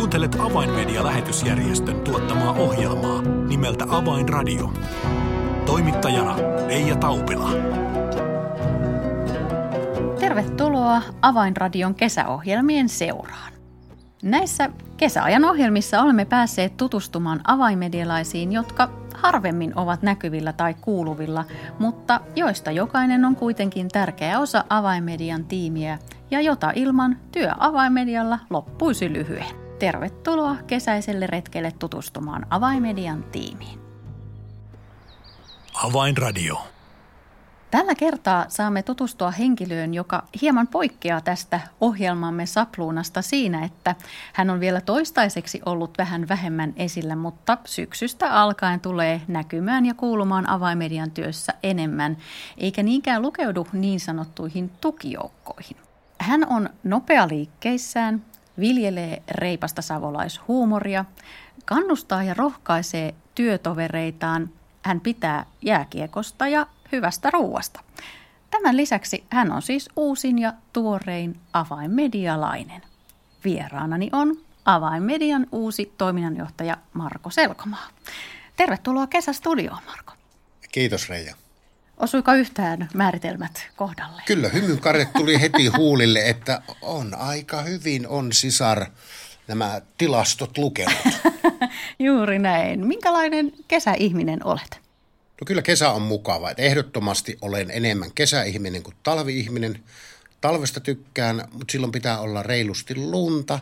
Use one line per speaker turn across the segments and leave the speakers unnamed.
Kuuntelet Avainmedia-lähetysjärjestön tuottamaa ohjelmaa nimeltä Avainradio. Toimittajana Leija Taupila.
Tervetuloa Avainradion kesäohjelmien seuraan. Näissä kesäajan ohjelmissa olemme päässeet tutustumaan avainmedialaisiin, jotka harvemmin ovat näkyvillä tai kuuluvilla, mutta joista jokainen on kuitenkin tärkeä osa avainmedian tiimiä ja jota ilman työ avainmedialla loppuisi lyhyen. Tervetuloa kesäiselle retkelle tutustumaan avainmedian tiimiin.
Avainradio.
Tällä kertaa saamme tutustua henkilöön, joka hieman poikkeaa tästä ohjelmamme sapluunasta siinä, että hän on vielä toistaiseksi ollut vähän vähemmän esillä, mutta syksystä alkaen tulee näkymään ja kuulumaan avaimedian työssä enemmän, eikä niinkään lukeudu niin sanottuihin tukijoukkoihin. Hän on nopea liikkeissään, viljelee reipasta savolaishuumoria, kannustaa ja rohkaisee työtovereitaan, hän pitää jääkiekosta ja hyvästä ruuasta. Tämän lisäksi hän on siis uusin ja tuorein avainmedialainen. Vieraanani on avainmedian uusi toiminnanjohtaja Marko Selkomaa. Tervetuloa kesästudioon, Marko.
Kiitos Reija.
Osuiko yhtään määritelmät kohdalle?
Kyllä, hymykarret tuli heti huulille, että on aika hyvin, on sisar nämä tilastot lukenut.
Juuri näin. Minkälainen kesäihminen olet?
No kyllä kesä on mukava. Että ehdottomasti olen enemmän kesäihminen kuin talviihminen. Talvesta tykkään, mutta silloin pitää olla reilusti lunta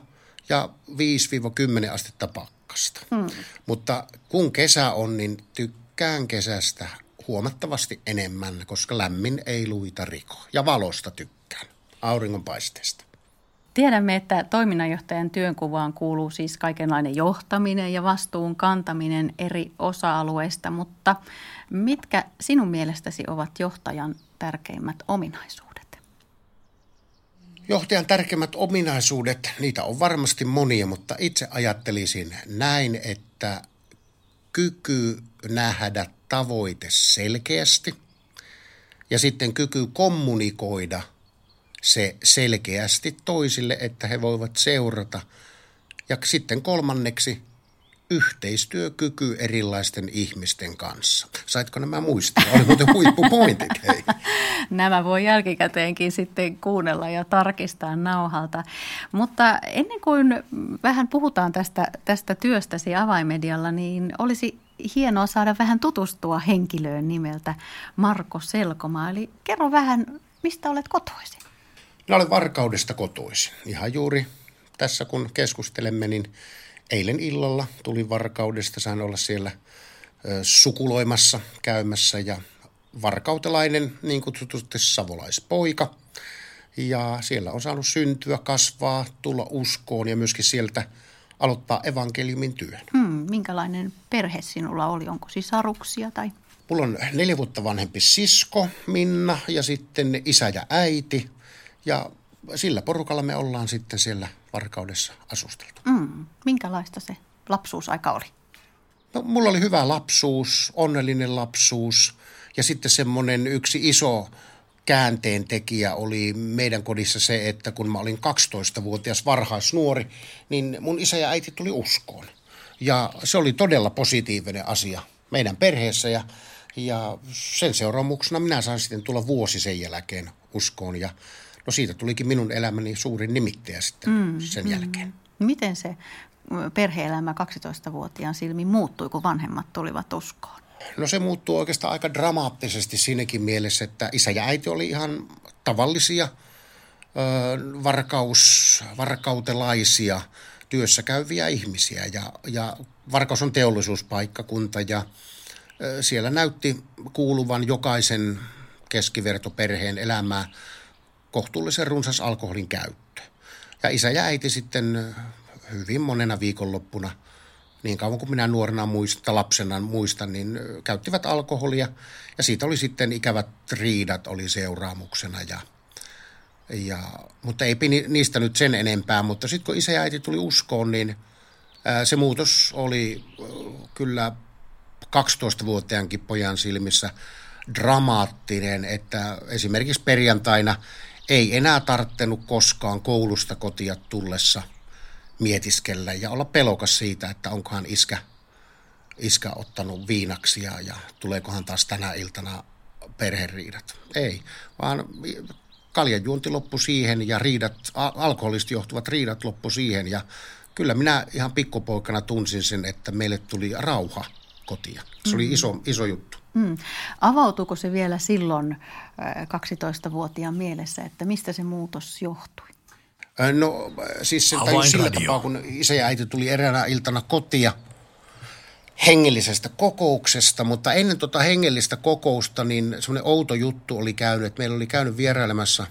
ja 5-10 astetta pakkasta. Hmm. Mutta kun kesä on, niin tykkään kesästä huomattavasti enemmän, koska lämmin ei luita riko. Ja valosta tykkään, auringonpaisteesta.
Tiedämme, että toiminnanjohtajan työnkuvaan kuuluu siis kaikenlainen johtaminen ja vastuun kantaminen eri osa-alueista, mutta mitkä sinun mielestäsi ovat johtajan tärkeimmät ominaisuudet?
Johtajan tärkeimmät ominaisuudet, niitä on varmasti monia, mutta itse ajattelisin näin, että kyky nähdä tavoite selkeästi ja sitten kyky kommunikoida – se selkeästi toisille, että he voivat seurata. Ja sitten kolmanneksi yhteistyökyky erilaisten ihmisten kanssa. Saitko nämä muistaa? Oli muuten huippupointit, hei.
Nämä voi jälkikäteenkin sitten kuunnella ja tarkistaa nauhalta. Mutta ennen kuin vähän puhutaan tästä, tästä työstäsi avaimedialla, niin olisi hienoa saada vähän tutustua henkilöön nimeltä Marko Selkoma. Eli kerro vähän, mistä olet kotoisin?
Minä olen Varkaudesta kotoisin. Ihan juuri tässä kun keskustelemme, niin eilen illalla tuli Varkaudesta. Sain olla siellä sukuloimassa käymässä ja varkautelainen niin kutsutusti savolaispoika. Ja siellä on saanut syntyä, kasvaa, tulla uskoon ja myöskin sieltä aloittaa evankeliumin työn.
Hmm, minkälainen perhe sinulla oli? Onko sisaruksia tai?
Mulla on neljä vuotta vanhempi sisko Minna ja sitten isä ja äiti ja sillä porukalla me ollaan sitten siellä Varkaudessa asusteltu.
Mm. Minkälaista se lapsuusaika oli?
No, mulla oli hyvä lapsuus, onnellinen lapsuus ja sitten semmoinen yksi iso käänteen tekijä oli meidän kodissa se, että kun mä olin 12-vuotias varhaisnuori, niin mun isä ja äiti tuli uskoon. Ja se oli todella positiivinen asia meidän perheessä ja, ja sen seuraamuksena minä sain sitten tulla vuosi sen jälkeen uskoon ja No siitä tulikin minun elämäni suurin nimittäjä sitten mm, sen mm. jälkeen.
Miten se perhe-elämä 12-vuotiaan silmin muuttui, kun vanhemmat tulivat uskoon?
No se muuttuu oikeastaan aika dramaattisesti siinäkin mielessä, että isä ja äiti oli ihan tavallisia varkaus, varkautelaisia työssä käyviä ihmisiä. Ja, ja Varkaus on teollisuuspaikkakunta ja siellä näytti kuuluvan jokaisen keskivertoperheen elämää kohtuullisen runsas alkoholin käyttö. Ja isä ja äiti sitten hyvin monena viikonloppuna, niin kauan kuin minä nuorena muista, lapsena muistan, niin käyttivät alkoholia. Ja siitä oli sitten ikävät riidat oli seuraamuksena. Ja, ja, mutta ei niistä nyt sen enempää. Mutta sitten kun isä ja äiti tuli uskoon, niin se muutos oli kyllä 12-vuotiaankin pojan silmissä dramaattinen, että esimerkiksi perjantaina ei enää tarttenut koskaan koulusta kotia tullessa mietiskellä ja olla pelokas siitä, että onkohan iskä, iskä ottanut viinaksia ja tuleekohan taas tänä iltana perheriidat. Ei, vaan kaljanjuonti loppu siihen ja riidat, alkoholista johtuvat riidat loppu siihen ja kyllä minä ihan pikkupoikana tunsin sen, että meille tuli rauha kotia. Se oli mm. iso, iso juttu. Mm.
Avautuuko se vielä silloin 12-vuotiaan äh, mielessä, että mistä se muutos johtui?
No siis sen sillä tapaa, kun isä ja äiti tuli eräänä iltana kotia hengellisestä kokouksesta, mutta ennen tuota hengellistä kokousta niin semmoinen outo juttu oli käynyt, että meillä oli käynyt vierailemassa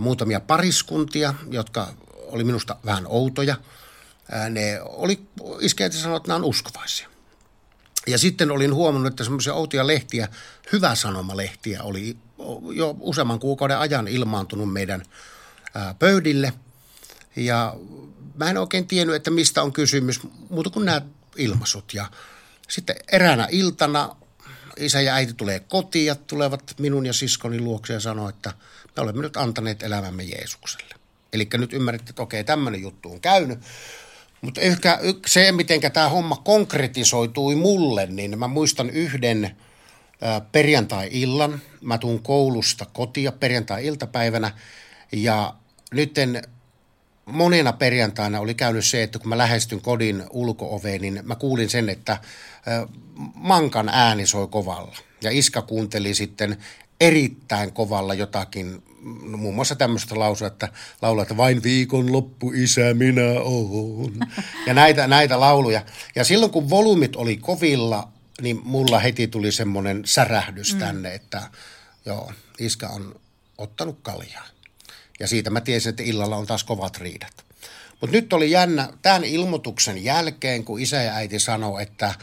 muutamia pariskuntia, jotka oli minusta vähän outoja. Ne oli, iskeäiti sanoa, että nämä on uskovaisia. Ja sitten olin huomannut, että semmoisia outoja lehtiä, hyvä sanomalehtiä oli jo useamman kuukauden ajan ilmaantunut meidän pöydille. Ja mä en oikein tiennyt, että mistä on kysymys, muuta kuin nämä ilmaisut. Ja sitten eräänä iltana isä ja äiti tulee kotiin ja tulevat minun ja siskoni luokse ja sanoo, että me olemme nyt antaneet elämämme Jeesukselle. Eli nyt ymmärrätte, että okei, tämmöinen juttu on käynyt. Mutta ehkä se, miten tämä homma konkretisoitui mulle, niin mä muistan yhden perjantai-illan. Mä tuun koulusta kotia perjantai-iltapäivänä ja nytten monena perjantaina oli käynyt se, että kun mä lähestyn kodin ulkooveen, niin mä kuulin sen, että mankan ääni soi kovalla. Ja iska kuunteli sitten erittäin kovalla jotakin no, muun muassa tämmöistä lausua, että laulaa, että vain loppu isä minä oon. Ja näitä, näitä lauluja. Ja silloin kun volyymit oli kovilla, niin mulla heti tuli semmoinen särähdys mm. tänne, että joo, iskä on ottanut kaljaa. Ja siitä mä tiesin, että illalla on taas kovat riidat. Mutta nyt oli jännä, tämän ilmoituksen jälkeen, kun isä ja äiti sanoi, että,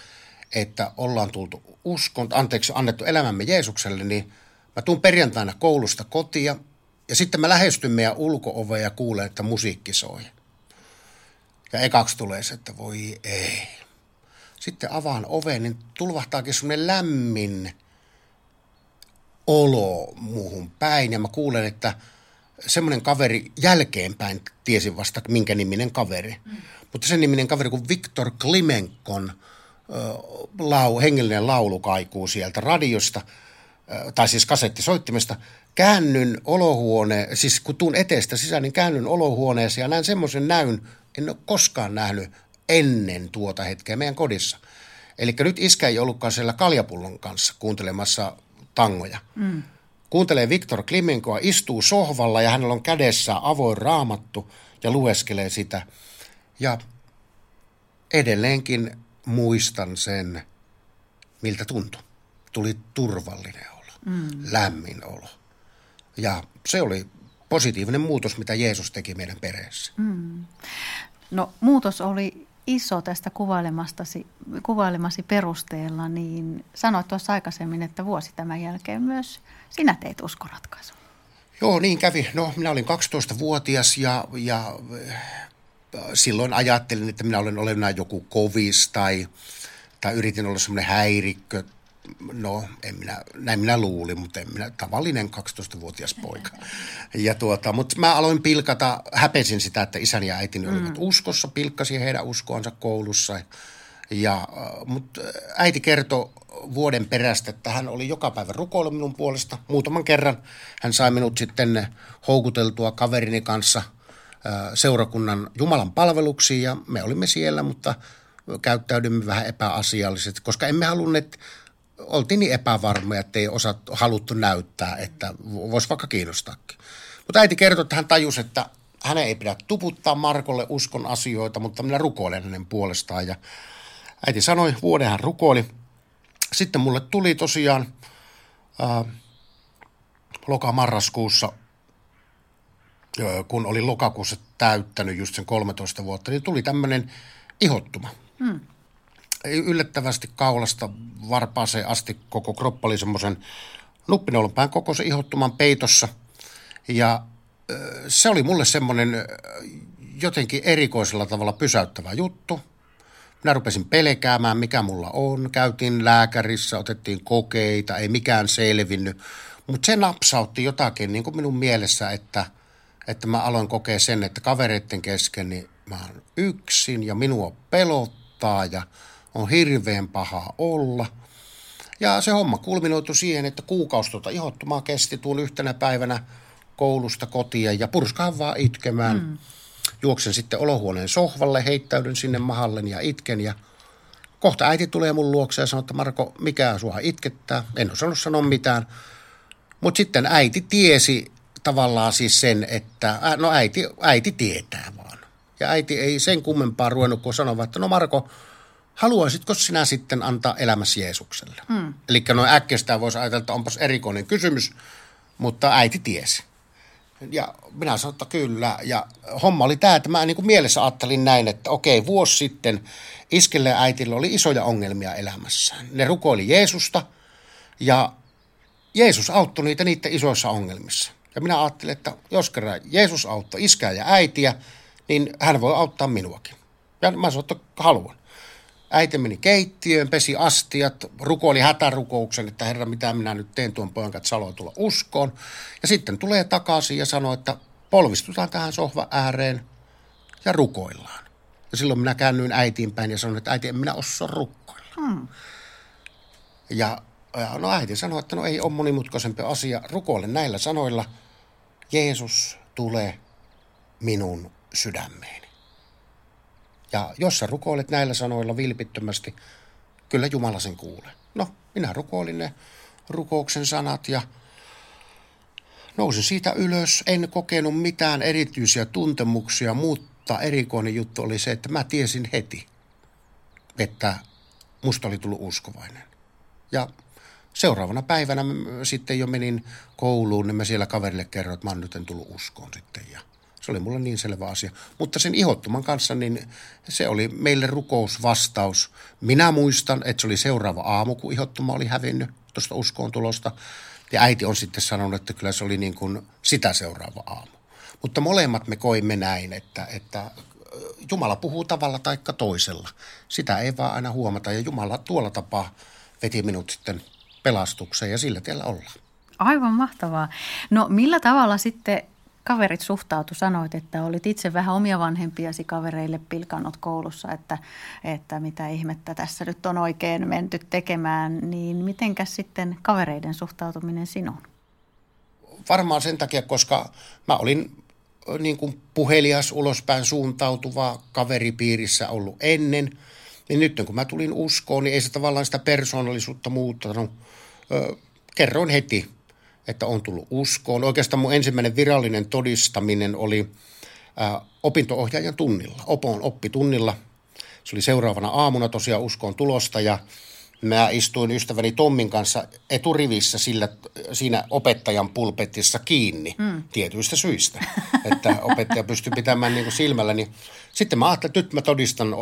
että ollaan tultu uskon, anteeksi, annettu elämämme Jeesukselle, niin – Mä tuun perjantaina koulusta kotia ja sitten mä lähestyn meidän ulko ja kuulen, että musiikki soi. Ja ekaksi tulee se, että voi ei. Sitten avaan oven, niin tulvahtaakin semmoinen lämmin olo muuhun päin. Ja mä kuulen, että semmoinen kaveri jälkeenpäin tiesin vasta, minkä niminen kaveri. Mm. Mutta sen niminen kaveri kuin Viktor Klimenkon lau, hengellinen laulu kaikuu sieltä radiosta – tai siis kasettisoittimesta, käännyn olohuone, siis kun tuun eteestä sisään, niin käännyn olohuoneeseen ja näen semmoisen näyn, en ole koskaan nähnyt ennen tuota hetkeä meidän kodissa. Eli nyt iskä ei ollutkaan siellä kaljapullon kanssa kuuntelemassa tangoja. Mm. Kuuntelee Viktor Klimenkoa, istuu sohvalla ja hänellä on kädessä avoin raamattu ja lueskelee sitä. Ja edelleenkin muistan sen, miltä tuntui. Tuli turvallinen mm. lämmin olo. Ja se oli positiivinen muutos, mitä Jeesus teki meidän perheessä. Mm.
No muutos oli iso tästä kuvailemastasi, kuvailemasi perusteella, niin sanoit tuossa aikaisemmin, että vuosi tämän jälkeen myös sinä teit uskoratkaisun.
Joo, niin kävi. No, minä olin 12-vuotias ja, ja äh, silloin ajattelin, että minä olen olevina joku kovis tai, tai yritin olla semmoinen häirikkö no en minä, näin minä luulin, mutta en minä, tavallinen 12-vuotias poika. Ja tuota, mutta mä aloin pilkata, häpesin sitä, että isäni ja äitini mm. olivat uskossa, pilkkasin heidän uskoansa koulussa. Ja, äh, mutta äiti kertoi vuoden perästä, että hän oli joka päivä rukoilla minun puolesta. Muutaman kerran hän sai minut sitten houkuteltua kaverini kanssa äh, seurakunnan Jumalan palveluksiin ja me olimme siellä, mutta käyttäydymme vähän epäasiallisesti, koska emme halunneet oltiin niin epävarmoja, että ei osat, haluttu näyttää, että voisi vaikka kiinnostaakin. Mutta äiti kertoi, että hän tajusi, että hänen ei pidä tuputtaa Markolle uskon asioita, mutta minä rukoilen hänen puolestaan. Ja äiti sanoi, vuoden hän rukoili. Sitten mulle tuli tosiaan ää, loka-marraskuussa, kun oli lokakuussa täyttänyt just sen 13 vuotta, niin tuli tämmöinen ihottuma. Hmm yllättävästi kaulasta varpaaseen asti koko kroppa oli semmoisen nuppinolpään kokoisen ihottuman peitossa. Ja se oli mulle semmoinen jotenkin erikoisella tavalla pysäyttävä juttu. Minä rupesin pelkäämään, mikä mulla on. Käytiin lääkärissä, otettiin kokeita, ei mikään selvinnyt. Mutta se napsautti jotakin niin kuin minun mielessä, että, että mä aloin kokea sen, että kavereiden kesken niin mä oon yksin ja minua pelottaa ja on hirveän paha olla. Ja se homma kulminoitu siihen, että kuukausi tuota ihottumaa kesti tuun yhtenä päivänä koulusta kotiin ja purskaan vaan itkemään. Mm. Juoksen sitten olohuoneen sohvalle, heittäydyn sinne mahallen ja itken ja kohta äiti tulee mun luokse ja sanoo, että Marko, mikä sua itkettää? En osannut sanoa mitään. Mutta sitten äiti tiesi tavallaan siis sen, että no äiti, äiti tietää vaan. Ja äiti ei sen kummempaa ruvennut kuin sanoa, että no Marko, haluaisitko sinä sitten antaa elämäsi Jeesukselle? Mm. Eli noin äkkestä voisi ajatella, että onpas erikoinen kysymys, mutta äiti tiesi. Ja minä sanoin, että kyllä. Ja homma oli tämä, että mä niin kuin mielessä ajattelin näin, että okei, vuosi sitten iskelle ja äitille oli isoja ongelmia elämässään. Ne rukoili Jeesusta ja Jeesus auttoi niitä niiden isoissa ongelmissa. Ja minä ajattelin, että jos kerran Jeesus auttoi iskää ja äitiä, niin hän voi auttaa minuakin. Ja mä sanoin, että haluan. Äiti meni keittiöön, pesi astiat, rukoili hätärukouksen, että herra, mitä minä nyt teen tuon pojan kanssa, Salo tulla uskoon. Ja sitten tulee takaisin ja sanoo, että polvistutaan tähän sohva ääreen ja rukoillaan. Ja silloin minä käännyin äitiin päin ja sanoin, että äiti, en minä osaa rukoilla. Hmm. Ja, ja no äiti sanoi, että no ei ole monimutkaisempi asia. Rukoile näillä sanoilla. Jeesus tulee minun sydämeeni. Ja jos sä rukoilet näillä sanoilla vilpittömästi, kyllä Jumala sen kuulee. No, minä rukoilin ne rukouksen sanat ja nousin siitä ylös. En kokenut mitään erityisiä tuntemuksia, mutta erikoinen juttu oli se, että mä tiesin heti, että musta oli tullut uskovainen. Ja seuraavana päivänä sitten jo menin kouluun, niin mä siellä kaverille kerroin, että mä oon nyt tullut uskoon sitten. Ja se oli mulle niin selvä asia. Mutta sen ihottuman kanssa, niin se oli meille rukousvastaus. Minä muistan, että se oli seuraava aamu, kun ihottuma oli hävinnyt tuosta uskoon tulosta. Ja äiti on sitten sanonut, että kyllä se oli niin kuin sitä seuraava aamu. Mutta molemmat me koimme näin, että, että Jumala puhuu tavalla taikka toisella. Sitä ei vaan aina huomata ja Jumala tuolla tapaa veti minut sitten pelastukseen ja sillä tiellä ollaan.
Aivan mahtavaa. No millä tavalla sitten kaverit suhtautu? Sanoit, että olit itse vähän omia vanhempiasi kavereille pilkannut koulussa, että, että mitä ihmettä tässä nyt on oikein menty tekemään. Niin mitenkäs sitten kavereiden suhtautuminen sinuun?
Varmaan sen takia, koska mä olin niin kuin puhelias, ulospäin suuntautuva kaveripiirissä ollut ennen. Niin nyt kun mä tulin uskoon, niin ei se tavallaan sitä persoonallisuutta muuttanut. Ö, kerroin heti että on tullut uskoon. Oikeastaan mun ensimmäinen virallinen todistaminen oli ää, opinto-ohjaajan tunnilla, opon oppitunnilla. Se oli seuraavana aamuna tosiaan uskoon tulosta ja mä istuin ystäväni Tommin kanssa eturivissä sillä, siinä opettajan pulpetissa kiinni mm. tietyistä syistä, että opettaja pystyi pitämään niin kuin silmällä. Niin sitten mä ajattelin, että nyt mä todistan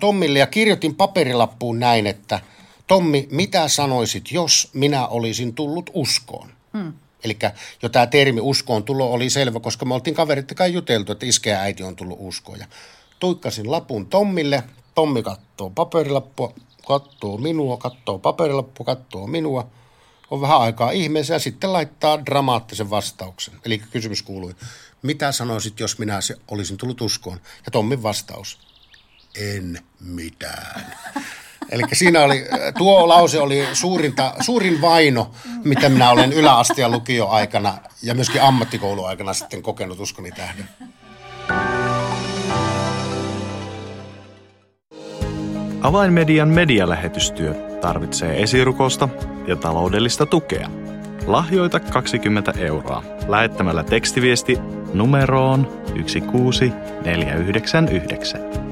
Tommille ja kirjoitin paperilappuun näin, että Tommi, mitä sanoisit, jos minä olisin tullut uskoon? Hmm. Eli jo tämä termi uskoon tulo oli selvä, koska me oltiin kaverit kai juteltu, että iskeä äiti on tullut uskoon. Ja tuikkasin lapun Tommille, Tommi katsoo paperilappua, katsoo minua, katsoo paperilappua, katsoo minua. On vähän aikaa ihmeessä ja sitten laittaa dramaattisen vastauksen. Eli kysymys kuului, mitä sanoisit, jos minä olisin tullut uskoon? Ja Tommin vastaus, en mitään. Eli siinä oli, tuo lause oli suurinta, suurin vaino, mitä minä olen ja lukioaikana ja myöskin ammattikouluaikana sitten kokenut uskoni tähden.
Avainmedian medialähetystyö tarvitsee esirukosta ja taloudellista tukea. Lahjoita 20 euroa lähettämällä tekstiviesti numeroon 16499.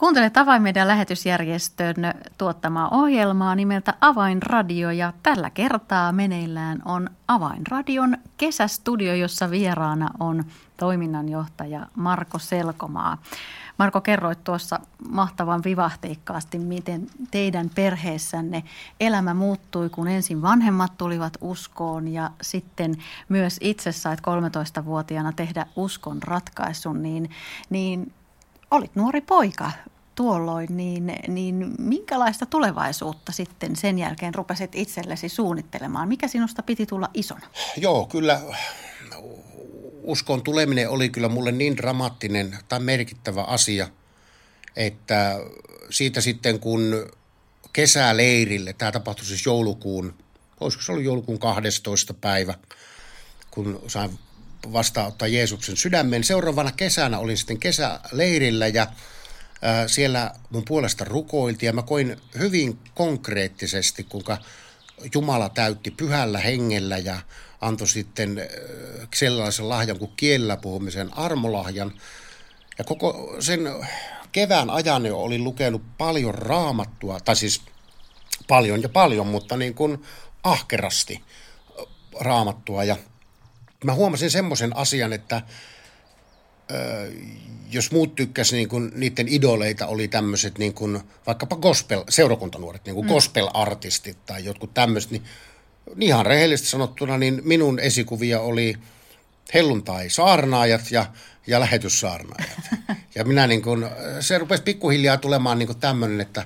Kuuntelet Avainmedian lähetysjärjestön tuottamaa ohjelmaa nimeltä Avainradio ja tällä kertaa meneillään on Avainradion kesästudio, jossa vieraana on toiminnanjohtaja Marko Selkomaa. Marko, kerroit tuossa mahtavan vivahteikkaasti, miten teidän perheessänne elämä muuttui, kun ensin vanhemmat tulivat uskoon ja sitten myös itse sait 13-vuotiaana tehdä uskon ratkaisun, niin, niin olit nuori poika tuolloin, niin, niin minkälaista tulevaisuutta sitten sen jälkeen rupesit itsellesi suunnittelemaan? Mikä sinusta piti tulla isona?
Joo, kyllä uskon tuleminen oli kyllä mulle niin dramaattinen tai merkittävä asia, että siitä sitten kun kesäleirille, tämä tapahtui siis joulukuun, olisiko se ollut joulukuun 12. päivä, kun sain vastaanottaa Jeesuksen sydämen. Seuraavana kesänä olin sitten kesäleirillä ja siellä mun puolesta rukoiltiin ja mä koin hyvin konkreettisesti, kuinka Jumala täytti pyhällä hengellä ja antoi sitten sellaisen lahjan kuin kielellä puhumisen armolahjan. Ja koko sen kevään ajan jo olin lukenut paljon raamattua, tai siis paljon ja paljon, mutta niin kuin ahkerasti raamattua. Ja mä huomasin semmoisen asian, että jos muut tykkäsivät, niin kuin, niiden idoleita oli tämmöiset niin kuin, vaikkapa gospel, seurakuntanuoret, niin kuin mm. gospel-artistit tai jotkut tämmöiset, niin ihan rehellisesti sanottuna, niin minun esikuvia oli helluntai-saarnaajat ja, ja lähetyssaarnaajat. Ja minä niin kuin, se rupesi pikkuhiljaa tulemaan niin kuin tämmöinen, että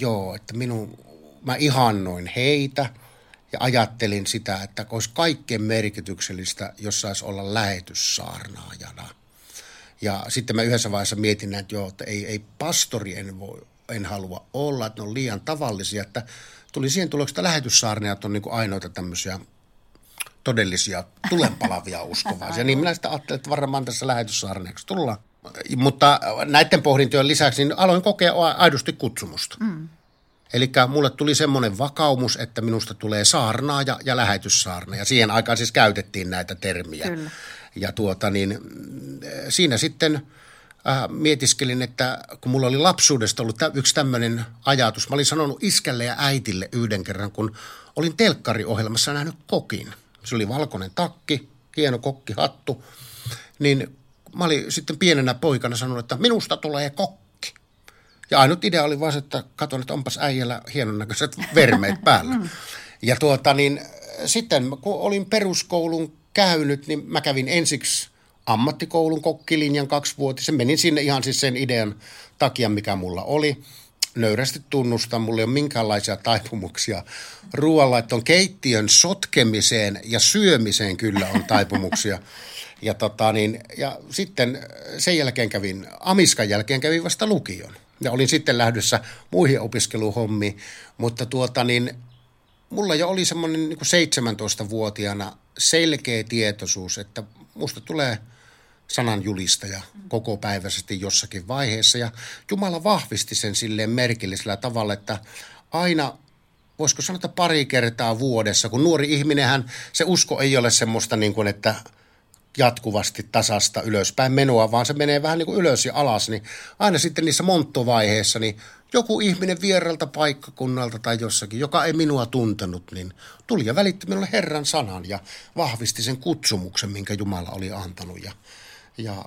joo, että minun, mä ihannoin heitä ja ajattelin sitä, että olisi kaikkein merkityksellistä, jos saisi olla lähetyssaarnaajana – ja sitten mä yhdessä vaiheessa mietin, että joo, että ei, ei pastori en, voi, en halua olla, että ne on liian tavallisia, että tuli siihen tulokseen, että lähetyssaarneet on niin kuin ainoita tämmöisiä todellisia tulenpalavia uskovaisia. Niin minä sitä ajattelin, että varmaan tässä lähetyssaarneeksi tullaan. Mutta näiden pohdintojen lisäksi niin aloin kokea aidosti kutsumusta. Mm. Eli mulle tuli semmoinen vakaumus, että minusta tulee saarnaaja ja lähetyssaarnaaja. Siihen aikaan siis käytettiin näitä termiä. Kyllä. Ja tuota niin, siinä sitten äh, mietiskelin, että kun mulla oli lapsuudesta ollut yksi tämmöinen ajatus. Mä olin sanonut iskälle ja äitille yhden kerran, kun olin telkkariohjelmassa nähnyt kokin. Se oli valkoinen takki, hieno kokkihattu. Niin mä olin sitten pienenä poikana sanonut, että minusta tulee kokki. Ja ainut idea oli vaan, että katson, että onpas äijällä hienon näköiset vermeet päällä. Ja tuota niin, sitten kun olin peruskoulun käynyt, niin mä kävin ensiksi ammattikoulun kokkilinjan kaksivuotisen. Menin sinne ihan siis sen idean takia, mikä mulla oli. Nöyrästi tunnustan, mulla ei ole minkäänlaisia taipumuksia ruoanlaittoon. Keittiön sotkemiseen ja syömiseen kyllä on taipumuksia. Ja, tota, niin, ja sitten sen jälkeen kävin, Amiskan jälkeen kävin vasta lukion. Ja olin sitten lähdössä muihin opiskeluhommiin, mutta tuota niin, mulla jo oli semmoinen niin 17-vuotiaana selkeä tietoisuus, että musta tulee sananjulistaja koko päiväisesti jossakin vaiheessa. Ja Jumala vahvisti sen silleen merkillisellä tavalla, että aina voisiko sanoa, että pari kertaa vuodessa, kun nuori ihminenhän, se usko ei ole semmoista niin kuin, että – jatkuvasti tasasta ylöspäin menoa, vaan se menee vähän niin kuin ylös ja alas, niin aina sitten niissä monttovaiheissa, niin joku ihminen vieralta paikkakunnalta tai jossakin, joka ei minua tuntenut, niin tuli ja välitti minulle Herran sanan ja vahvisti sen kutsumuksen, minkä Jumala oli antanut. Ja, ja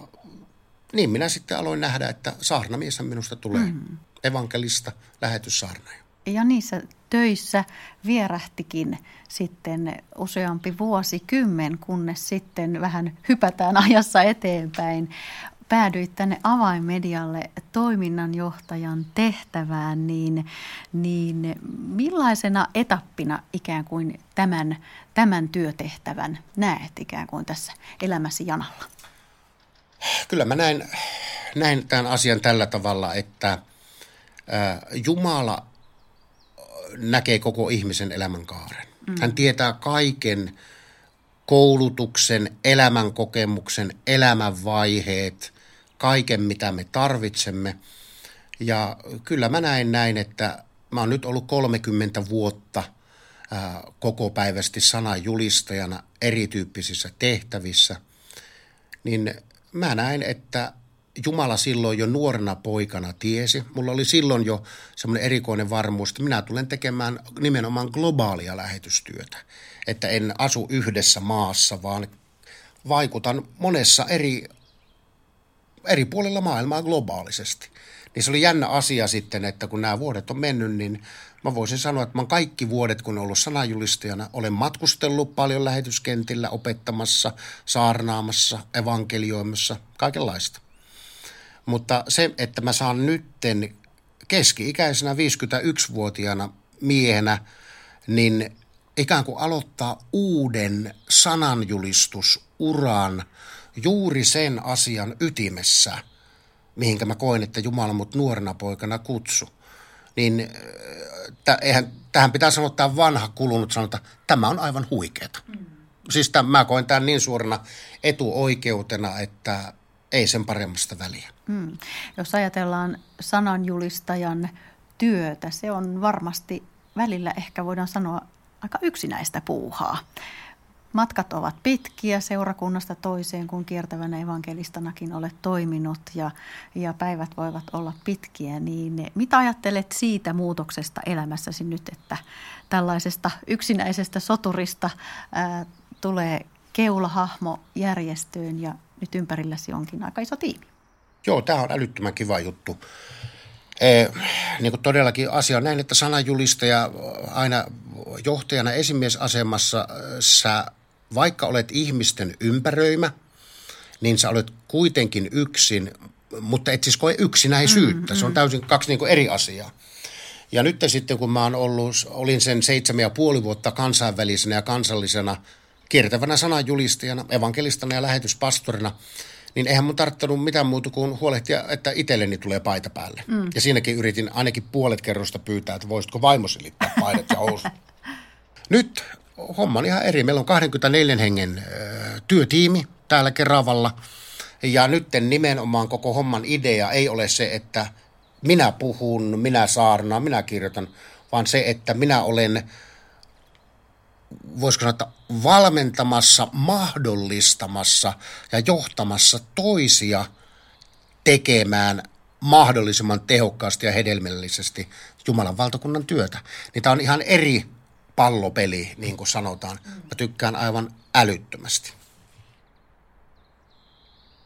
niin minä sitten aloin nähdä, että saarnamies minusta tulee mm. evankelista lähetyssaarnaaja.
Ja niissä töissä vierähtikin sitten useampi vuosikymmen, kunnes sitten vähän hypätään ajassa eteenpäin. Päädyit tänne avainmedialle toiminnanjohtajan tehtävään, niin, niin millaisena etappina ikään kuin tämän, tämän työtehtävän näet ikään kuin tässä elämäsi janalla?
Kyllä mä näin, näin tämän asian tällä tavalla, että Jumala näkee koko ihmisen elämänkaaren. Mm. Hän tietää kaiken koulutuksen, elämänkokemuksen, elämänvaiheet, kaiken mitä me tarvitsemme. Ja kyllä mä näin näin, että mä oon nyt ollut 30 vuotta koko päivästi sanajulistajana erityyppisissä tehtävissä, niin mä näin, että Jumala silloin jo nuorena poikana tiesi. Mulla oli silloin jo semmoinen erikoinen varmuus, että minä tulen tekemään nimenomaan globaalia lähetystyötä. Että en asu yhdessä maassa, vaan vaikutan monessa eri, eri puolilla maailmaa globaalisesti. Niin se oli jännä asia sitten, että kun nämä vuodet on mennyt, niin mä voisin sanoa, että mä kaikki vuodet, kun olen ollut sanajulistajana, olen matkustellut paljon lähetyskentillä, opettamassa, saarnaamassa, evankelioimassa, kaikenlaista. Mutta se, että mä saan nytten keski-ikäisenä 51-vuotiaana miehenä, niin ikään kuin aloittaa uuden sananjulistusuran juuri sen asian ytimessä, mihinkä mä koen, että Jumala mut nuorena poikana kutsu. Niin t- eihän, tähän pitää sanoa tämä vanha kulunut sanota, tämä on aivan huikeeta. Mm. Siis tämän, mä koen tämän niin suorana etuoikeutena, että ei sen paremmasta väliä. Mm.
Jos ajatellaan sananjulistajan työtä, se on varmasti välillä ehkä voidaan sanoa aika yksinäistä puuhaa. Matkat ovat pitkiä seurakunnasta toiseen, kun kiertävänä evankelistanakin olet toiminut ja, ja päivät voivat olla pitkiä. Niin mitä ajattelet siitä muutoksesta elämässäsi nyt, että tällaisesta yksinäisestä soturista ää, tulee keulahahmo järjestöön ja nyt ympärilläsi onkin aika iso tiimi?
Joo, tämä on älyttömän kiva juttu. Eh, niin kuin todellakin asia on näin, että sananjulistaja aina johtajana esimiesasemassa sä vaikka olet ihmisten ympäröimä, niin sä olet kuitenkin yksin, mutta et siis koe yksinäisyyttä. Mm, Se on mm. täysin kaksi niin eri asiaa. Ja nyt sitten, kun mä oon ollut, olin sen seitsemän ja puoli vuotta kansainvälisenä ja kansallisena kiertävänä sananjulistajana, evankelistana ja lähetyspastorina, niin eihän mun tarttunut mitään muuta kuin huolehtia, että itselleni tulee paita päälle. Mm. Ja siinäkin yritin ainakin puolet kerrosta pyytää, että voisitko vaimosi liittää paidat ja housut. Nyt homma on ihan eri. Meillä on 24 hengen työtiimi täällä Keravalla. Ja nyt nimenomaan koko homman idea ei ole se, että minä puhun, minä saarnaan, minä kirjoitan, vaan se, että minä olen, voisiko sanoa, valmentamassa, mahdollistamassa ja johtamassa toisia tekemään mahdollisimman tehokkaasti ja hedelmällisesti Jumalan valtakunnan työtä. Niin tämä on ihan eri pallopeli, niin kuin sanotaan. Mä tykkään aivan älyttömästi.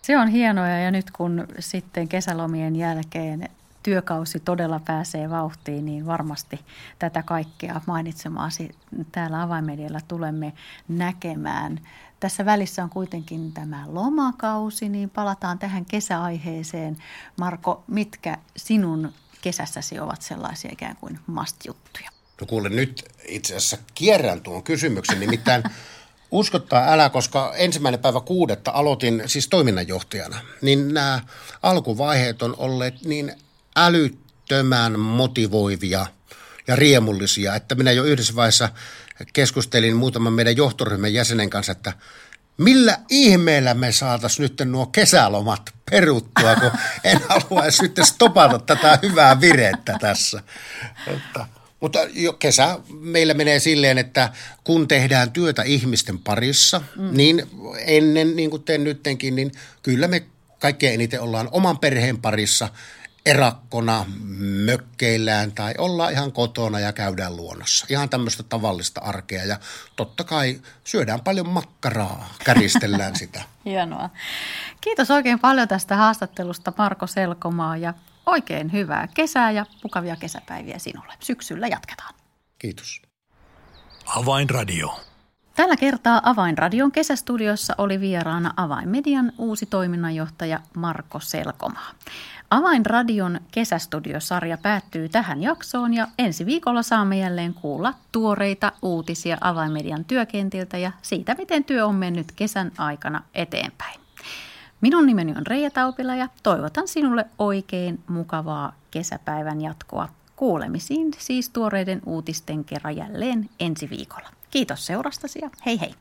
Se on hienoa ja nyt kun sitten kesälomien jälkeen työkausi todella pääsee vauhtiin, niin varmasti tätä kaikkea mainitsemaasi täällä avaimedialla tulemme näkemään. Tässä välissä on kuitenkin tämä lomakausi, niin palataan tähän kesäaiheeseen. Marko, mitkä sinun kesässäsi ovat sellaisia ikään kuin must-juttuja?
No kuule, nyt itse asiassa kierrän tuon kysymyksen, nimittäin uskottaa älä, koska ensimmäinen päivä kuudetta aloitin siis toiminnanjohtajana, niin nämä alkuvaiheet on olleet niin älyttömän motivoivia ja riemullisia, että minä jo yhdessä vaiheessa keskustelin muutaman meidän johtoryhmän jäsenen kanssa, että millä ihmeellä me saataisiin nyt nuo kesälomat peruttua, kun en halua edes nyt stopata tätä hyvää virettä tässä. Että mutta jo kesä meillä menee silleen, että kun tehdään työtä ihmisten parissa, mm. niin ennen, niin kuin teen nyttenkin, niin kyllä me kaikkein eniten ollaan oman perheen parissa erakkona, mökkeillään tai ollaan ihan kotona ja käydään luonnossa. Ihan tämmöistä tavallista arkea ja totta kai syödään paljon makkaraa, käristellään sitä.
Hienoa. Kiitos oikein paljon tästä haastattelusta Marko Selkomaa ja Oikein hyvää kesää ja mukavia kesäpäiviä sinulle. Syksyllä jatketaan.
Kiitos.
Avainradio.
Tällä kertaa Avainradion kesästudiossa oli vieraana Avainmedian uusi toiminnanjohtaja Marko Selkomaa. Avainradion kesästudiosarja päättyy tähän jaksoon ja ensi viikolla saamme jälleen kuulla tuoreita uutisia Avainmedian työkentiltä ja siitä, miten työ on mennyt kesän aikana eteenpäin. Minun nimeni on Reija Taupila ja toivotan sinulle oikein mukavaa kesäpäivän jatkoa. Kuulemisiin siis tuoreiden uutisten kerran jälleen ensi viikolla. Kiitos seurastasi ja hei hei!